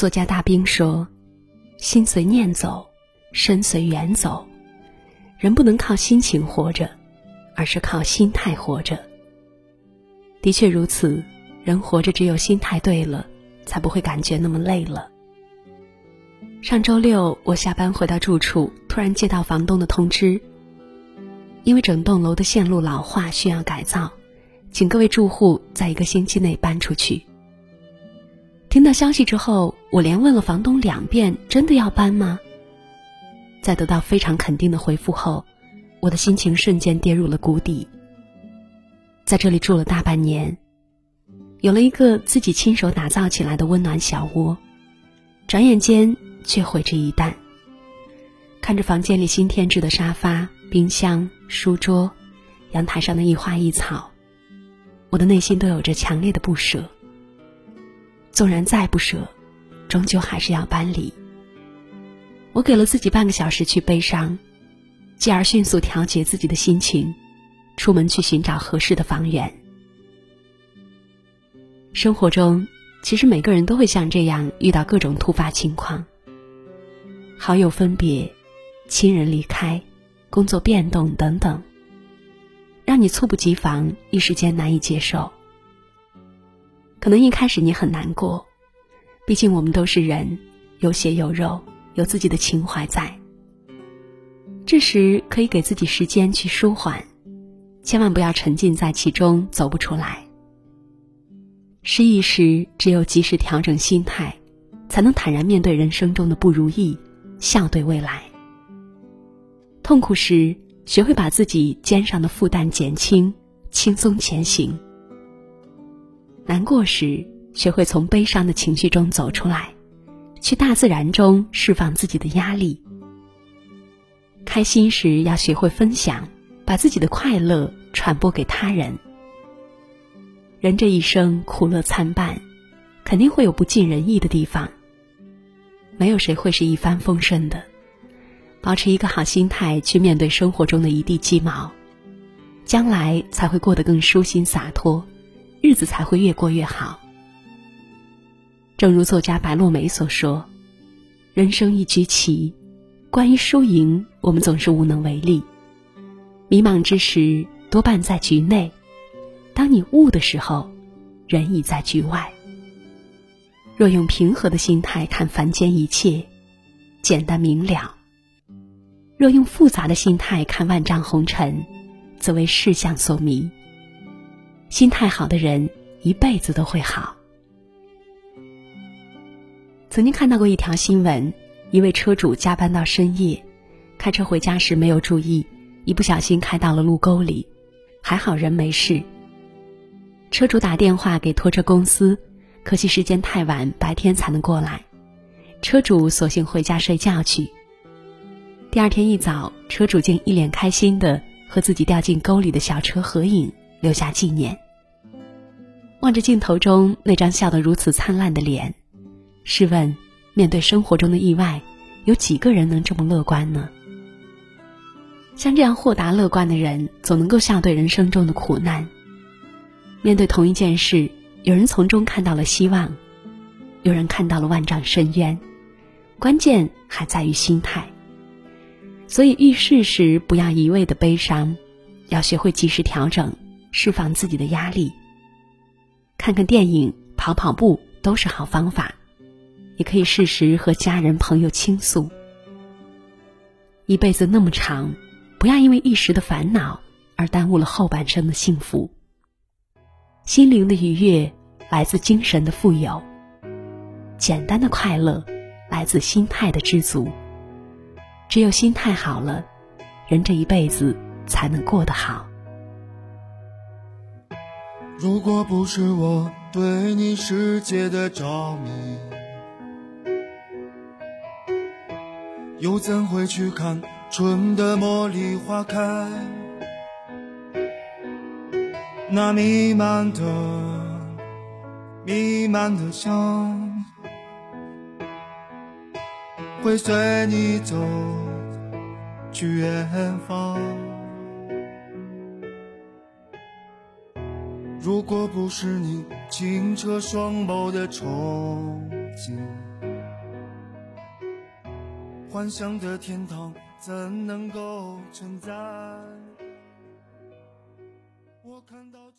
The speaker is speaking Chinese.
作家大兵说：“心随念走，身随缘走。人不能靠心情活着，而是靠心态活着。”的确如此，人活着只有心态对了，才不会感觉那么累了。上周六，我下班回到住处，突然接到房东的通知，因为整栋楼的线路老化需要改造，请各位住户在一个星期内搬出去。听到消息之后，我连问了房东两遍：“真的要搬吗？”在得到非常肯定的回复后，我的心情瞬间跌入了谷底。在这里住了大半年，有了一个自己亲手打造起来的温暖小窝，转眼间却毁之一旦。看着房间里新添置的沙发、冰箱、书桌，阳台上的一花一草，我的内心都有着强烈的不舍。纵然再不舍，终究还是要搬离。我给了自己半个小时去悲伤，继而迅速调节自己的心情，出门去寻找合适的房源。生活中，其实每个人都会像这样遇到各种突发情况：好友分别、亲人离开、工作变动等等，让你猝不及防，一时间难以接受。可能一开始你很难过，毕竟我们都是人，有血有肉，有自己的情怀在。这时可以给自己时间去舒缓，千万不要沉浸在其中走不出来。失意时，只有及时调整心态，才能坦然面对人生中的不如意，笑对未来。痛苦时，学会把自己肩上的负担减轻，轻松前行。难过时，学会从悲伤的情绪中走出来，去大自然中释放自己的压力。开心时要学会分享，把自己的快乐传播给他人。人这一生苦乐参半，肯定会有不尽人意的地方。没有谁会是一帆风顺的，保持一个好心态去面对生活中的一地鸡毛，将来才会过得更舒心洒脱。日子才会越过越好。正如作家白落梅所说：“人生一局棋，关于输赢，我们总是无能为力。迷茫之时，多半在局内；当你悟的时候，人已在局外。若用平和的心态看凡间一切，简单明了；若用复杂的心态看万丈红尘，则为世相所迷。”心态好的人一辈子都会好。曾经看到过一条新闻，一位车主加班到深夜，开车回家时没有注意，一不小心开到了路沟里，还好人没事。车主打电话给拖车公司，可惜时间太晚，白天才能过来，车主索性回家睡觉去。第二天一早，车主竟一脸开心的和自己掉进沟里的小车合影。留下纪念。望着镜头中那张笑得如此灿烂的脸，试问，面对生活中的意外，有几个人能这么乐观呢？像这样豁达乐观的人，总能够笑对人生中的苦难。面对同一件事，有人从中看到了希望，有人看到了万丈深渊。关键还在于心态。所以遇事时不要一味的悲伤，要学会及时调整。释放自己的压力，看看电影、跑跑步都是好方法，也可以适时和家人朋友倾诉。一辈子那么长，不要因为一时的烦恼而耽误了后半生的幸福。心灵的愉悦来自精神的富有，简单的快乐来自心态的知足。只有心态好了，人这一辈子才能过得好。如果不是我对你世界的着迷，又怎会去看春的茉莉花开？那弥漫的、弥漫的香，会随你走去远方。如果不是你清澈双眸的憧憬幻想的天堂怎能够存在我看到